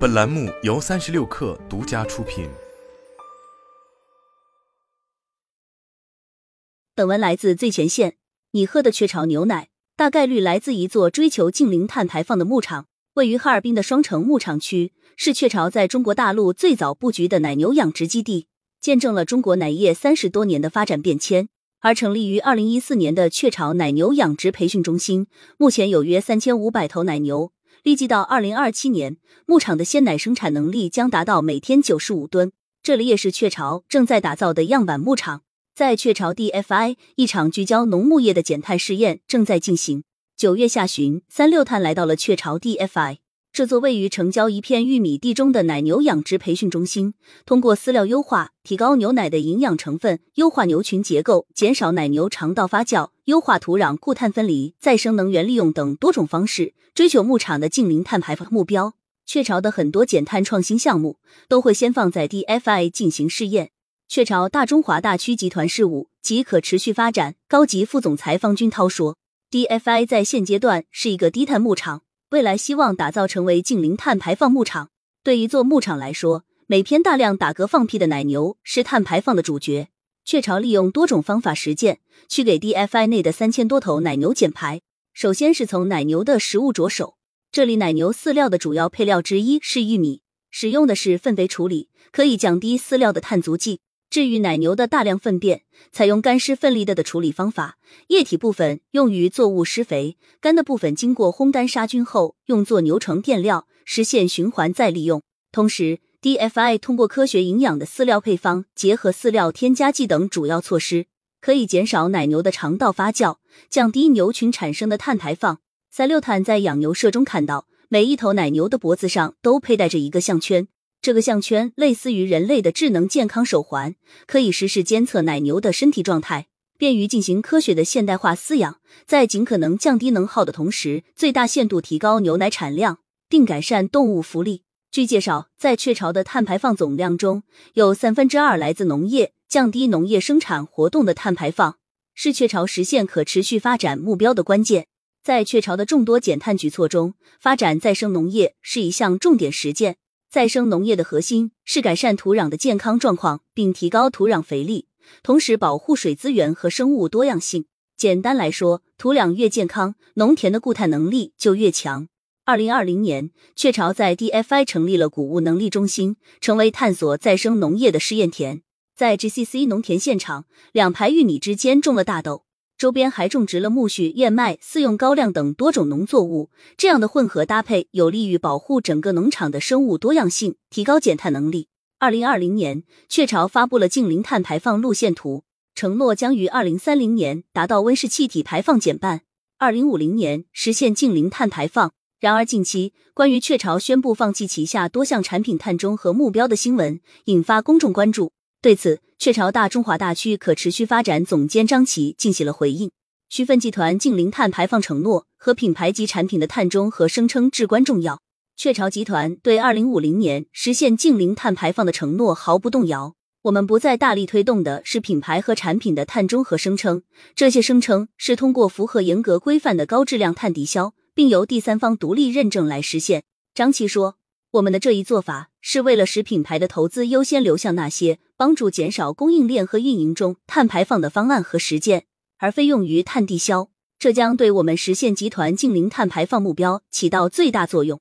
本栏目由三十六氪独家出品。本文来自最前线。你喝的雀巢牛奶，大概率来自一座追求净零碳排放的牧场。位于哈尔滨的双城牧场区，是雀巢在中国大陆最早布局的奶牛养殖基地，见证了中国奶业三十多年的发展变迁。而成立于二零一四年的雀巢奶牛养殖培训中心，目前有约三千五百头奶牛。预计到二零二七年，牧场的鲜奶生产能力将达到每天九十五吨。这里也是雀巢正在打造的样板牧场。在雀巢 DFI，一场聚焦农牧业的减碳试验正在进行。九月下旬，三六碳来到了雀巢 DFI。这座位于城郊一片玉米地中的奶牛养殖培训中心，通过饲料优化，提高牛奶的营养成分，优化牛群结构，减少奶牛肠道发酵，优化土壤固碳分离、再生能源利用等多种方式，追求牧场的净零碳排放目标。雀巢的很多减碳创新项目都会先放在 DFI 进行试验。雀巢大中华大区集团事务及可持续发展高级副总裁方军涛说：“DFI 在现阶段是一个低碳牧场。”未来希望打造成为净零碳排放牧场。对一座牧场来说，每天大量打嗝放屁的奶牛是碳排放的主角。雀巢利用多种方法实践，去给 DFI 内的三千多头奶牛减排。首先是从奶牛的食物着手，这里奶牛饲料的主要配料之一是玉米，使用的是粪肥处理，可以降低饲料的碳足迹。至于奶牛的大量粪便，采用干湿分离的的处理方法，液体部分用于作物施肥，干的部分经过烘干杀菌后用作牛床垫料，实现循环再利用。同时，DFI 通过科学营养的饲料配方，结合饲料添加剂等主要措施，可以减少奶牛的肠道发酵，降低牛群产生的碳排放。三六碳在养牛舍中看到，每一头奶牛的脖子上都佩戴着一个项圈。这个项圈类似于人类的智能健康手环，可以实时监测奶牛的身体状态，便于进行科学的现代化饲养，在尽可能降低能耗的同时，最大限度提高牛奶产量，并改善动物福利。据介绍，在雀巢的碳排放总量中有三分之二来自农业，降低农业生产活动的碳排放是雀巢实现可持续发展目标的关键。在雀巢的众多减碳举措中，发展再生农业是一项重点实践。再生农业的核心是改善土壤的健康状况，并提高土壤肥力，同时保护水资源和生物多样性。简单来说，土壤越健康，农田的固碳能力就越强。二零二零年，雀巢在 DFI 成立了谷物能力中心，成为探索再生农业的试验田。在 GCC 农田现场，两排玉米之间种了大豆。周边还种植了苜蓿、燕麦、饲用高粱等多种农作物，这样的混合搭配有利于保护整个农场的生物多样性，提高减碳能力。二零二零年，雀巢发布了净零碳排放路线图，承诺将于二零三零年达到温室气体排放减半，二零五零年实现净零碳排放。然而，近期关于雀巢宣布放弃旗下多项产品碳中和目标的新闻，引发公众关注。对此，雀巢大中华大区可持续发展总监张琪进行了回应。旭奋集团净零碳排放承诺和品牌级产品的碳中和声称至关重要。雀巢集团对二零五零年实现净零碳排放的承诺毫不动摇。我们不再大力推动的是品牌和产品的碳中和声称，这些声称是通过符合严格规范的高质量碳抵消，并由第三方独立认证来实现。张琪说。我们的这一做法是为了使品牌的投资优先流向那些帮助减少供应链和运营中碳排放的方案和实践，而非用于碳地消。这将对我们实现集团净零碳排放目标起到最大作用。